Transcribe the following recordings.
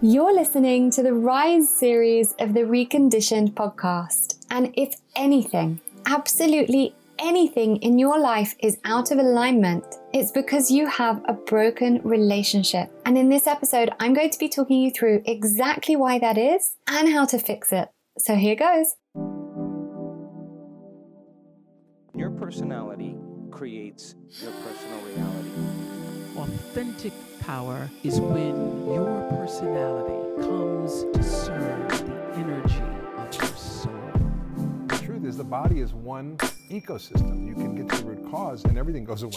You're listening to the Rise series of the Reconditioned podcast. And if anything, absolutely anything in your life is out of alignment, it's because you have a broken relationship. And in this episode, I'm going to be talking you through exactly why that is and how to fix it. So here goes. Your personality creates your personal reality. Authentic power is when your personality comes to serve the energy of your soul. The truth is, the body is one ecosystem. You can get to the root cause and everything goes away.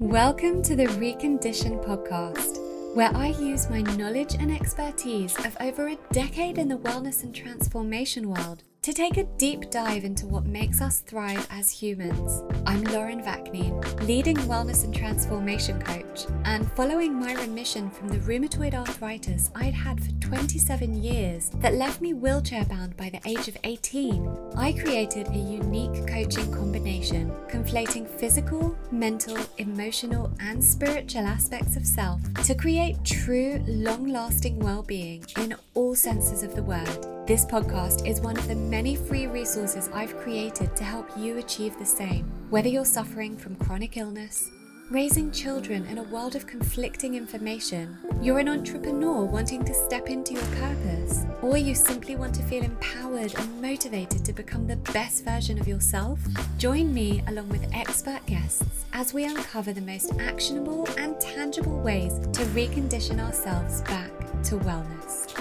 Welcome to the Recondition podcast, where I use my knowledge and expertise of over a decade in the wellness and transformation world to take a deep dive into what makes us thrive as humans. I'm Lauren Vaknin, leading wellness and transformation coach, and following my remission from the rheumatoid arthritis I'd had for 27 years that left me wheelchair bound by the age of 18, I created a unique coaching combination conflating physical, mental, emotional, and spiritual aspects of self to create true, long lasting well being in all senses of the word. This podcast is one of the many free resources I've created to help you achieve the same. Whether you're suffering from chronic illness, raising children in a world of conflicting information, you're an entrepreneur wanting to step into your purpose, or you simply want to feel empowered and motivated to become the best version of yourself, join me along with expert guests as we uncover the most actionable and tangible ways to recondition ourselves back to wellness.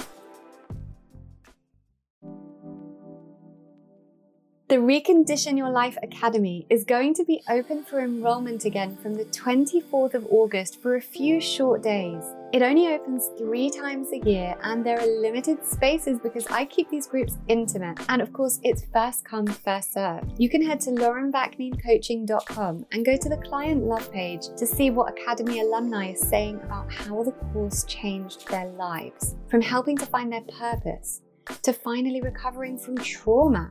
The Recondition Your Life Academy is going to be open for enrollment again from the 24th of August for a few short days. It only opens three times a year and there are limited spaces because I keep these groups intimate. And of course, it's first come, first served. You can head to laurenvaknincoaching.com and go to the client love page to see what Academy alumni is saying about how the course changed their lives. From helping to find their purpose to finally recovering from trauma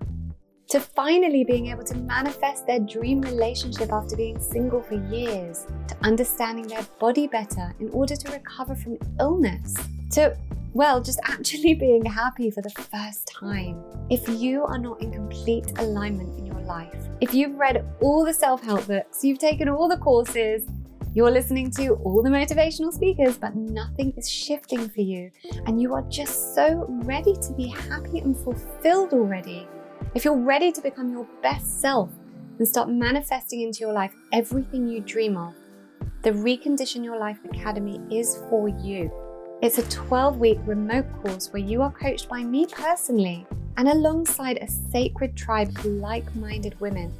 to finally being able to manifest their dream relationship after being single for years, to understanding their body better in order to recover from illness, to, well, just actually being happy for the first time. If you are not in complete alignment in your life, if you've read all the self help books, you've taken all the courses, you're listening to all the motivational speakers, but nothing is shifting for you, and you are just so ready to be happy and fulfilled already if you're ready to become your best self and start manifesting into your life everything you dream of, the Recondition Your Life Academy is for you. It's a 12 week remote course where you are coached by me personally and alongside a sacred tribe of like minded women,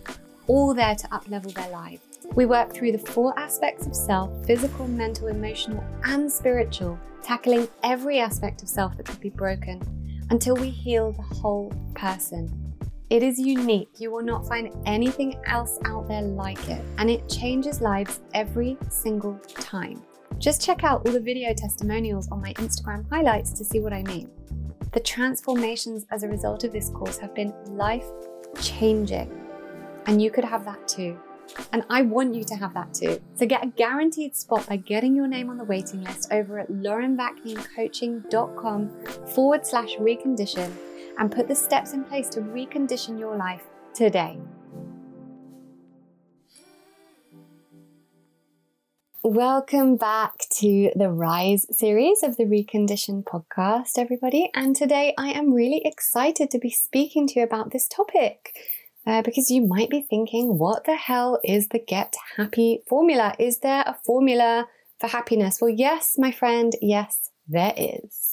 all there to uplevel their lives. We work through the four aspects of self physical, mental, emotional, and spiritual, tackling every aspect of self that could be broken until we heal the whole person. It is unique. You will not find anything else out there like it, and it changes lives every single time. Just check out all the video testimonials on my Instagram highlights to see what I mean. The transformations as a result of this course have been life changing, and you could have that too. And I want you to have that too. So get a guaranteed spot by getting your name on the waiting list over at laurenvaknincoaching.com forward slash recondition and put the steps in place to recondition your life today. Welcome back to the Rise series of the Recondition podcast, everybody. And today I am really excited to be speaking to you about this topic. Uh, because you might be thinking, what the hell is the Get Happy formula? Is there a formula for happiness? Well, yes, my friend, yes, there is.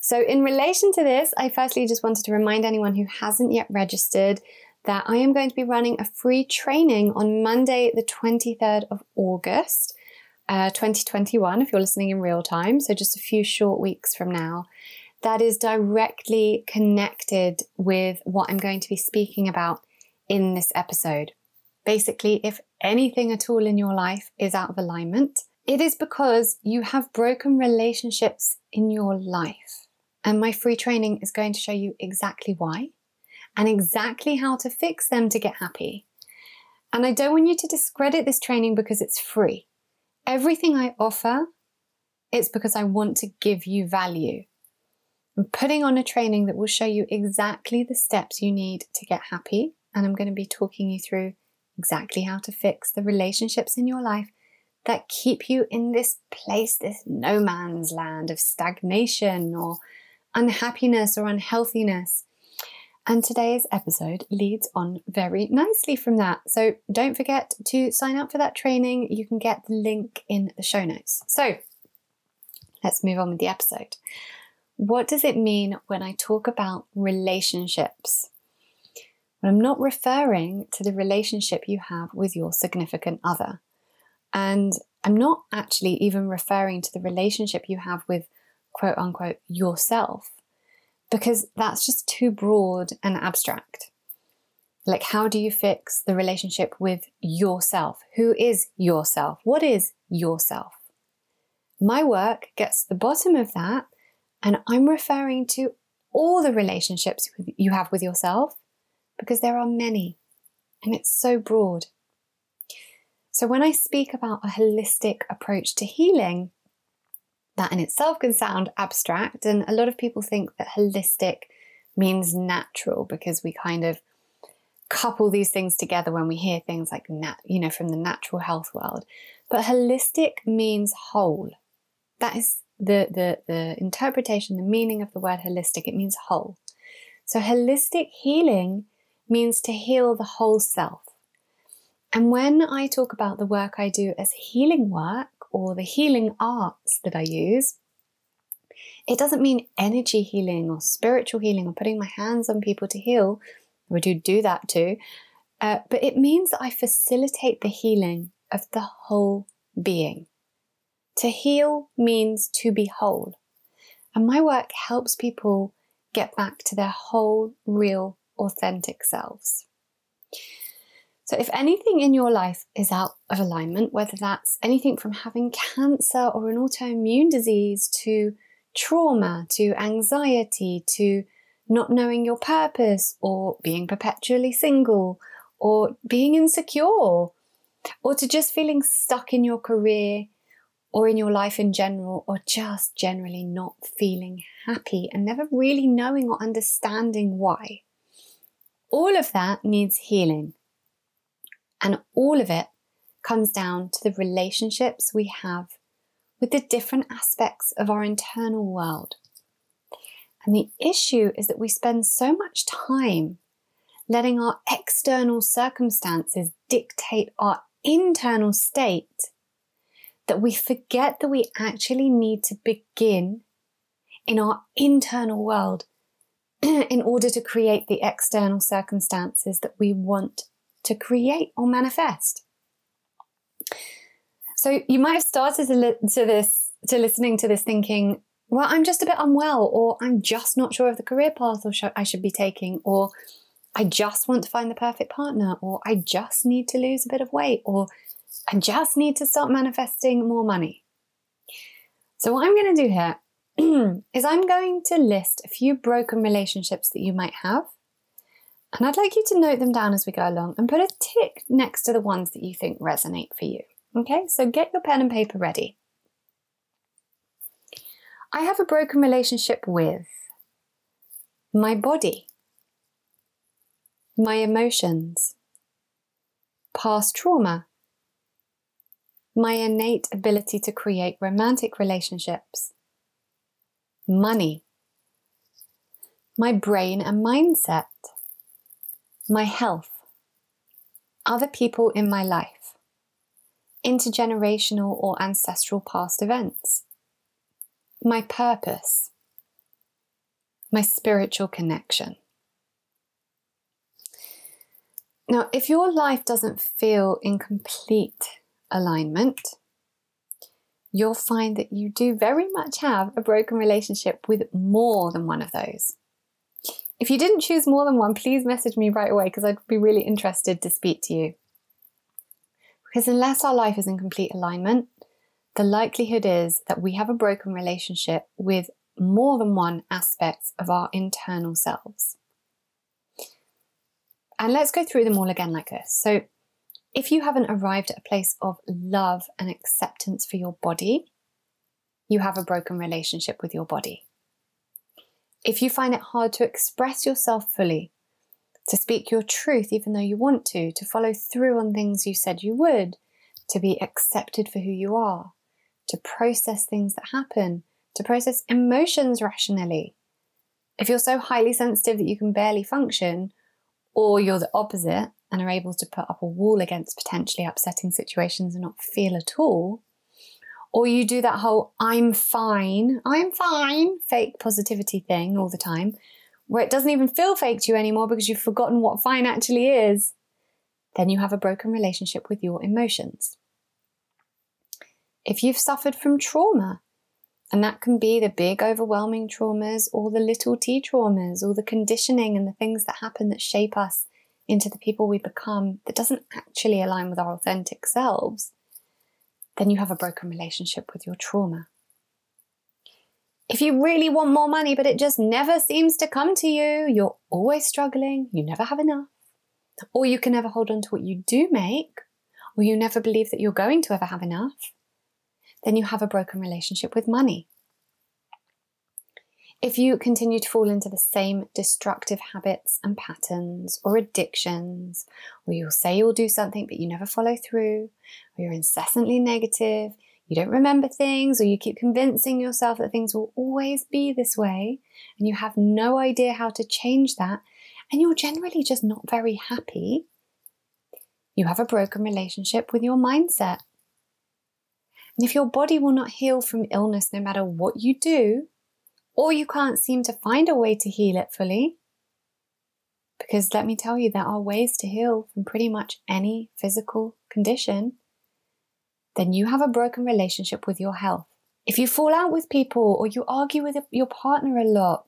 So, in relation to this, I firstly just wanted to remind anyone who hasn't yet registered that I am going to be running a free training on Monday, the 23rd of August. Uh, 2021, if you're listening in real time, so just a few short weeks from now, that is directly connected with what I'm going to be speaking about in this episode. Basically, if anything at all in your life is out of alignment, it is because you have broken relationships in your life. And my free training is going to show you exactly why and exactly how to fix them to get happy. And I don't want you to discredit this training because it's free. Everything I offer it's because I want to give you value. I'm putting on a training that will show you exactly the steps you need to get happy. And I'm going to be talking you through exactly how to fix the relationships in your life that keep you in this place, this no man's land of stagnation or unhappiness or unhealthiness. And today's episode leads on very nicely from that. So don't forget to sign up for that training. You can get the link in the show notes. So let's move on with the episode. What does it mean when I talk about relationships? I'm not referring to the relationship you have with your significant other. And I'm not actually even referring to the relationship you have with quote unquote yourself, because that's just too broad and abstract. Like, how do you fix the relationship with yourself? Who is yourself? What is yourself? My work gets to the bottom of that, and I'm referring to all the relationships you have with yourself because there are many and it's so broad. So, when I speak about a holistic approach to healing, that in itself can sound abstract, and a lot of people think that holistic means natural because we kind of couple these things together when we hear things like nat- you know from the natural health world. But holistic means whole. That is the the the interpretation the meaning of the word holistic. It means whole. So holistic healing means to heal the whole self. And when I talk about the work I do as healing work or the healing arts that I use, it doesn't mean energy healing or spiritual healing or putting my hands on people to heal. We do do that too. Uh, but it means that I facilitate the healing of the whole being. To heal means to be whole. And my work helps people get back to their whole, real authentic selves. So, if anything in your life is out of alignment, whether that's anything from having cancer or an autoimmune disease to trauma to anxiety to not knowing your purpose or being perpetually single or being insecure or to just feeling stuck in your career or in your life in general or just generally not feeling happy and never really knowing or understanding why. All of that needs healing. And all of it comes down to the relationships we have with the different aspects of our internal world. And the issue is that we spend so much time letting our external circumstances dictate our internal state that we forget that we actually need to begin in our internal world in order to create the external circumstances that we want to create or manifest. So you might have started to, li- to this to listening to this thinking, well, I'm just a bit unwell, or I'm just not sure of the career path or sh- I should be taking, or I just want to find the perfect partner, or I just need to lose a bit of weight, or I just need to start manifesting more money. So what I'm going to do here is I'm going to list a few broken relationships that you might have. And I'd like you to note them down as we go along and put a tick next to the ones that you think resonate for you. Okay, so get your pen and paper ready. I have a broken relationship with my body, my emotions, past trauma, my innate ability to create romantic relationships money, my brain and mindset, my health, other people in my life, intergenerational or ancestral past events, my purpose, my spiritual connection. Now, if your life doesn't feel in complete alignment, you'll find that you do very much have a broken relationship with more than one of those. If you didn't choose more than one, please message me right away because I'd be really interested to speak to you. Because unless our life is in complete alignment, the likelihood is that we have a broken relationship with more than one aspect of our internal selves. And let's go through them all again like this. So, if you haven't arrived at a place of love and acceptance for your body, you have a broken relationship with your body. If you find it hard to express yourself fully, to speak your truth even though you want to, to follow through on things you said you would, to be accepted for who you are, to process things that happen, to process emotions rationally. If you're so highly sensitive that you can barely function, or you're the opposite and are able to put up a wall against potentially upsetting situations and not feel at all, or you do that whole I'm fine, I'm fine fake positivity thing all the time, where it doesn't even feel fake to you anymore because you've forgotten what fine actually is, then you have a broken relationship with your emotions. If you've suffered from trauma, and that can be the big, overwhelming traumas or the little t traumas or the conditioning and the things that happen that shape us into the people we become that doesn't actually align with our authentic selves, then you have a broken relationship with your trauma. If you really want more money, but it just never seems to come to you, you're always struggling, you never have enough, or you can never hold on to what you do make, or you never believe that you're going to ever have enough, then you have a broken relationship with money. If you continue to fall into the same destructive habits and patterns or addictions, or you'll say you'll do something but you never follow through, or you're incessantly negative, you don't remember things, or you keep convincing yourself that things will always be this way, and you have no idea how to change that, and you're generally just not very happy, you have a broken relationship with your mindset. And if your body will not heal from illness no matter what you do, or you can't seem to find a way to heal it fully, because let me tell you, there are ways to heal from pretty much any physical condition, then you have a broken relationship with your health. If you fall out with people, or you argue with your partner a lot,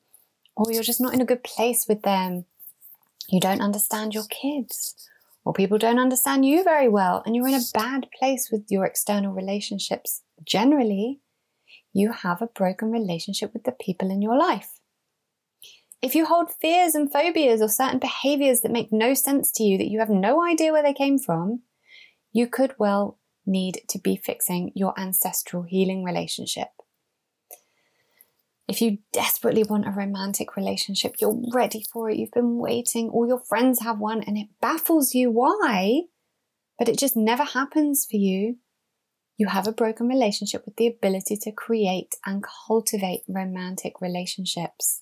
or you're just not in a good place with them, you don't understand your kids, or people don't understand you very well, and you're in a bad place with your external relationships generally, you have a broken relationship with the people in your life. If you hold fears and phobias or certain behaviors that make no sense to you, that you have no idea where they came from, you could well need to be fixing your ancestral healing relationship. If you desperately want a romantic relationship, you're ready for it, you've been waiting, all your friends have one, and it baffles you why, but it just never happens for you, you have a broken relationship with the ability to create and cultivate romantic relationships.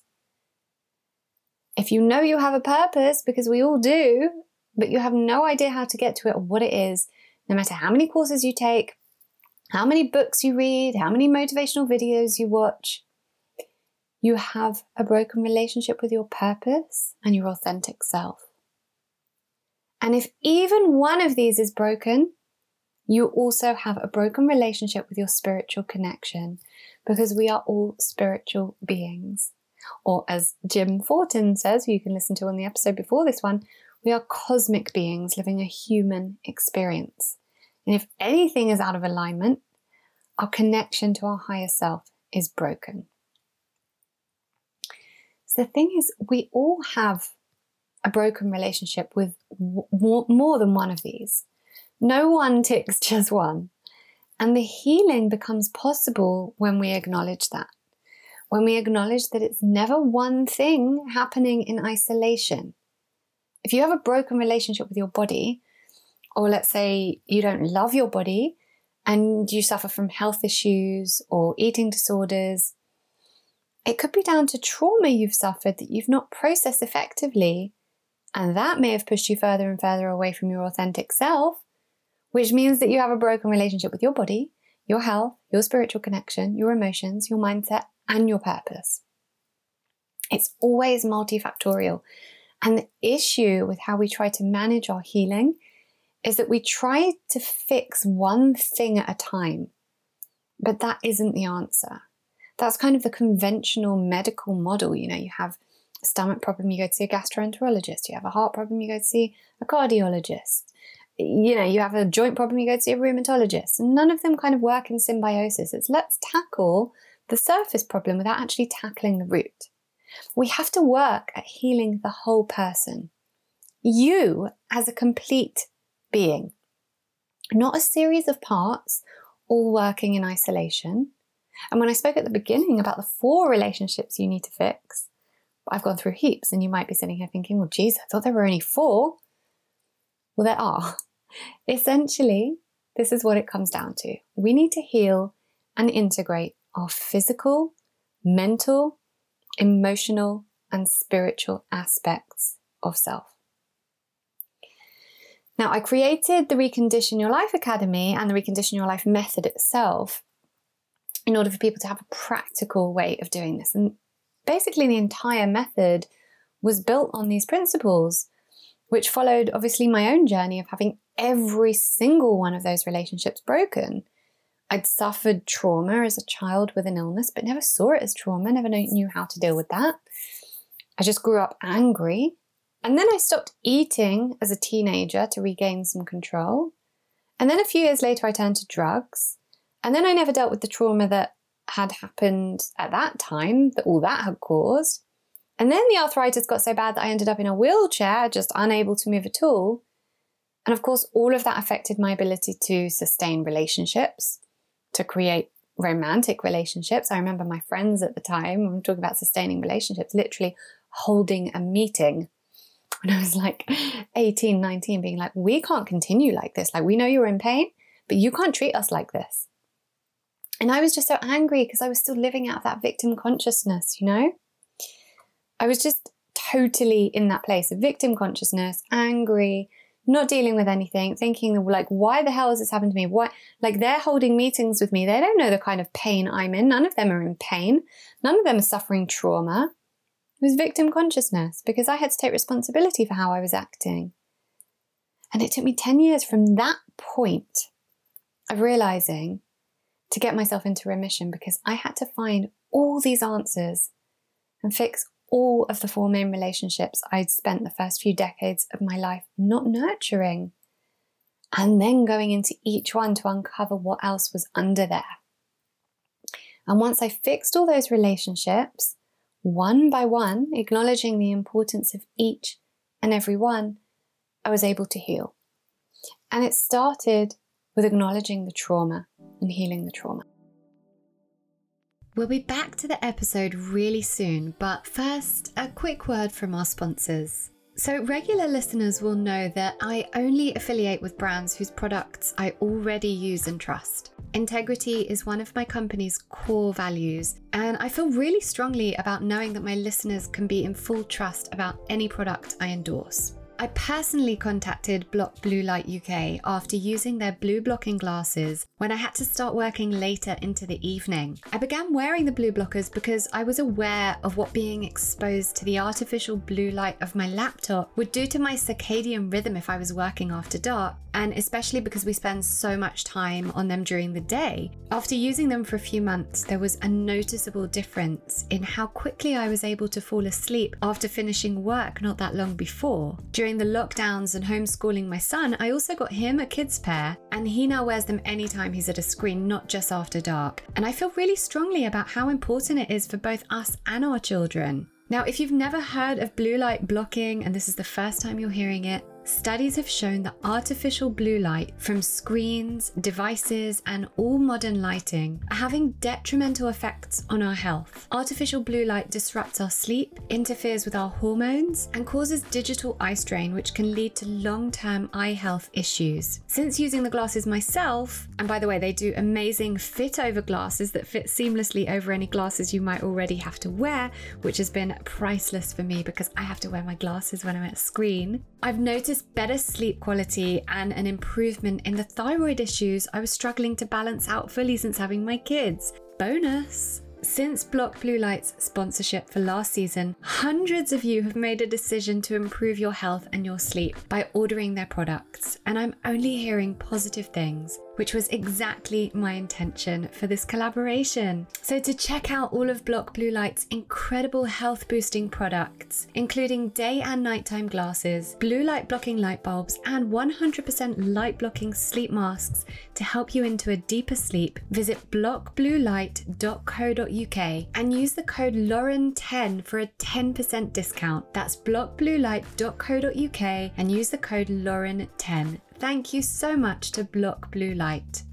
If you know you have a purpose, because we all do, but you have no idea how to get to it or what it is, no matter how many courses you take, how many books you read, how many motivational videos you watch, you have a broken relationship with your purpose and your authentic self. And if even one of these is broken, you also have a broken relationship with your spiritual connection because we are all spiritual beings. Or as Jim Fortin says, you can listen to on the episode before this one, we are cosmic beings living a human experience. And if anything is out of alignment, our connection to our higher self is broken. So the thing is, we all have a broken relationship with more than one of these. No one ticks just one. And the healing becomes possible when we acknowledge that. When we acknowledge that it's never one thing happening in isolation. If you have a broken relationship with your body, or let's say you don't love your body and you suffer from health issues or eating disorders, it could be down to trauma you've suffered that you've not processed effectively. And that may have pushed you further and further away from your authentic self, which means that you have a broken relationship with your body, your health, your spiritual connection, your emotions, your mindset, and your purpose. It's always multifactorial. And the issue with how we try to manage our healing is that we try to fix one thing at a time, but that isn't the answer. That's kind of the conventional medical model. You know, you have a stomach problem, you go to see a gastroenterologist. You have a heart problem, you go to see a cardiologist. You know, you have a joint problem, you go to see a rheumatologist. None of them kind of work in symbiosis. It's let's tackle the surface problem without actually tackling the root. We have to work at healing the whole person. You as a complete being, not a series of parts all working in isolation, And when I spoke at the beginning about the four relationships you need to fix, I've gone through heaps, and you might be sitting here thinking, well, geez, I thought there were only four. Well, there are. Essentially, this is what it comes down to. We need to heal and integrate our physical, mental, emotional, and spiritual aspects of self. Now, I created the Recondition Your Life Academy and the Recondition Your Life method itself in order for people to have a practical way of doing this. And basically, the entire method was built on these principles, which followed obviously my own journey of having every single one of those relationships broken. I'd suffered trauma as a child with an illness, but never saw it as trauma, never knew how to deal with that. I just grew up angry. And then I stopped eating as a teenager to regain some control. And then a few years later, I turned to drugs. And then I never dealt with the trauma that had happened at that time, that all that had caused. And then the arthritis got so bad that I ended up in a wheelchair, just unable to move at all. And of course, all of that affected my ability to sustain relationships, to create romantic relationships. I remember my friends at the time, I'm talking about sustaining relationships, literally holding a meeting when I was like 18, 19, being like, we can't continue like this. Like, we know you're in pain, but you can't treat us like this. And I was just so angry because I was still living out of that victim consciousness, you know? I was just totally in that place of victim consciousness, angry, not dealing with anything, thinking like, why the hell has this happened to me? Why? Like they're holding meetings with me. They don't know the kind of pain I'm in. None of them are in pain. None of them are suffering trauma. It was victim consciousness because I had to take responsibility for how I was acting. And it took me 10 years from that point of realizing to get myself into remission because I had to find all these answers and fix all of the four main relationships I'd spent the first few decades of my life not nurturing, and then going into each one to uncover what else was under there. And once I fixed all those relationships, one by one, acknowledging the importance of each and every one, I was able to heal. And it started with acknowledging the trauma and healing the trauma. We'll be back to the episode really soon, but first, a quick word from our sponsors. So, regular listeners will know that I only affiliate with brands whose products I already use and trust. Integrity is one of my company's core values, and I feel really strongly about knowing that my listeners can be in full trust about any product I endorse. I personally contacted Block Blue Light UK after using their blue blocking glasses when I had to start working later into the evening. I began wearing the blue blockers because I was aware of what being exposed to the artificial blue light of my laptop would do to my circadian rhythm if I was working after dark, and especially because we spend so much time on them during the day. After using them for a few months, there was a noticeable difference in how quickly I was able to fall asleep after finishing work not that long before. During the lockdowns and homeschooling my son, I also got him a kids pair, and he now wears them anytime he's at a screen, not just after dark. And I feel really strongly about how important it is for both us and our children. Now, if you've never heard of blue light blocking and this is the first time you're hearing it, Studies have shown that artificial blue light from screens, devices, and all modern lighting are having detrimental effects on our health. Artificial blue light disrupts our sleep, interferes with our hormones, and causes digital eye strain, which can lead to long term eye health issues. Since using the glasses myself, and by the way, they do amazing fit over glasses that fit seamlessly over any glasses you might already have to wear, which has been priceless for me because I have to wear my glasses when I'm at screen. I've noticed better sleep quality and an improvement in the thyroid issues I was struggling to balance out fully since having my kids. Bonus! Since Block Blue Light's sponsorship for last season, hundreds of you have made a decision to improve your health and your sleep by ordering their products, and I'm only hearing positive things which was exactly my intention for this collaboration. So, to check out all of Block Blue Light's incredible health boosting products, including day and nighttime glasses, blue light blocking light bulbs, and 100% light blocking sleep masks to help you into a deeper sleep, visit blockbluelight.co.uk and use the code Lauren10 for a 10% discount. That's blockbluelight.co.uk and use the code Lauren10. Thank you so much to Block Blue Light.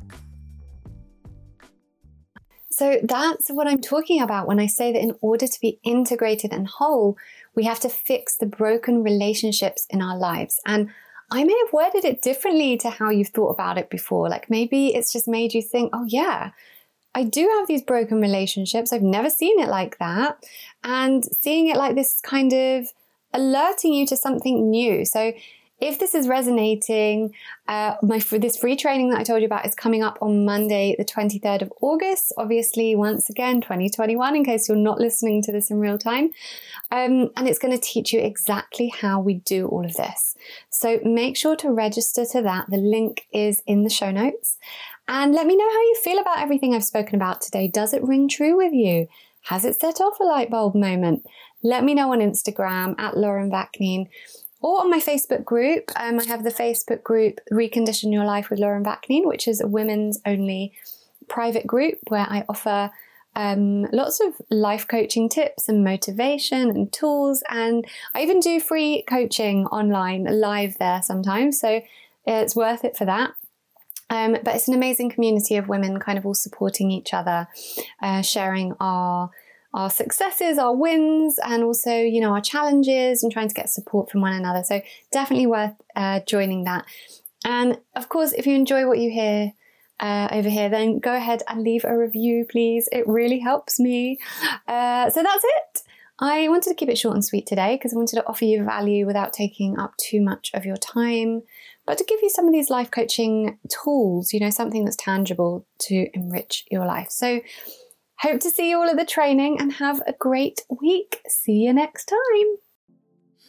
So that's what I'm talking about when I say that in order to be integrated and whole, we have to fix the broken relationships in our lives. And I may have worded it differently to how you've thought about it before. Like maybe it's just made you think, oh, yeah, I do have these broken relationships. I've never seen it like that. And seeing it like this is kind of alerting you to something new. So if this is resonating, uh, my this free training that I told you about is coming up on Monday, the 23rd of August. Obviously, once again, 2021, in case you're not listening to this in real time. Um, and it's going to teach you exactly how we do all of this. So make sure to register to that. The link is in the show notes. And let me know how you feel about everything I've spoken about today. Does it ring true with you? Has it set off a light bulb moment? Let me know on Instagram at Lauren Vaknin or on my Facebook group. Um, I have the Facebook group Recondition Your Life with Lauren Vaknin, which is a women's only private group where I offer um, lots of life coaching tips and motivation and tools. And I even do free coaching online live there sometimes. So it's worth it for that. Um, but it's an amazing community of women kind of all supporting each other, uh, sharing our our successes, our wins, and also, you know, our challenges and trying to get support from one another. So definitely worth uh, joining that. And of course, if you enjoy what you hear uh, over here, then go ahead and leave a review, please. It really helps me. Uh, so that's it. I wanted to keep it short and sweet today because I wanted to offer you value without taking up too much of your time, but to give you some of these life coaching tools, you know, something that's tangible to enrich your life. So, Hope to see you all at the training and have a great week. See you next time.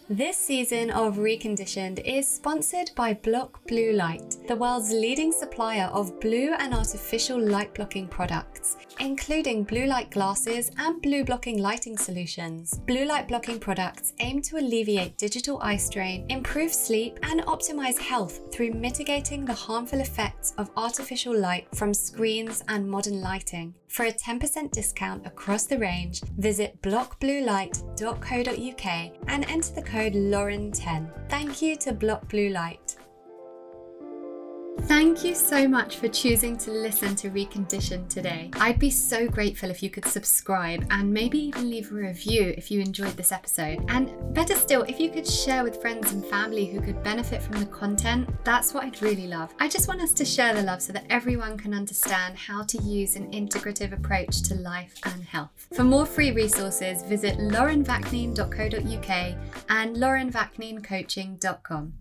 This season of Reconditioned is sponsored by Block Blue Light, the world's leading supplier of blue and artificial light blocking products, including blue light glasses and blue blocking lighting solutions. Blue light blocking products aim to alleviate digital eye strain, improve sleep, and optimize health through mitigating the harmful effects of artificial light from screens and modern lighting. For a 10% discount across the range, visit blockbluelight.co.uk and enter the code Lauren10. Thank you to Block Blue Light. Thank you so much for choosing to listen to Recondition today. I'd be so grateful if you could subscribe and maybe even leave a review if you enjoyed this episode. And better still, if you could share with friends and family who could benefit from the content, that's what I'd really love. I just want us to share the love so that everyone can understand how to use an integrative approach to life and health. For more free resources, visit laurenvaknin.co.uk and laurenvaknincoaching.com.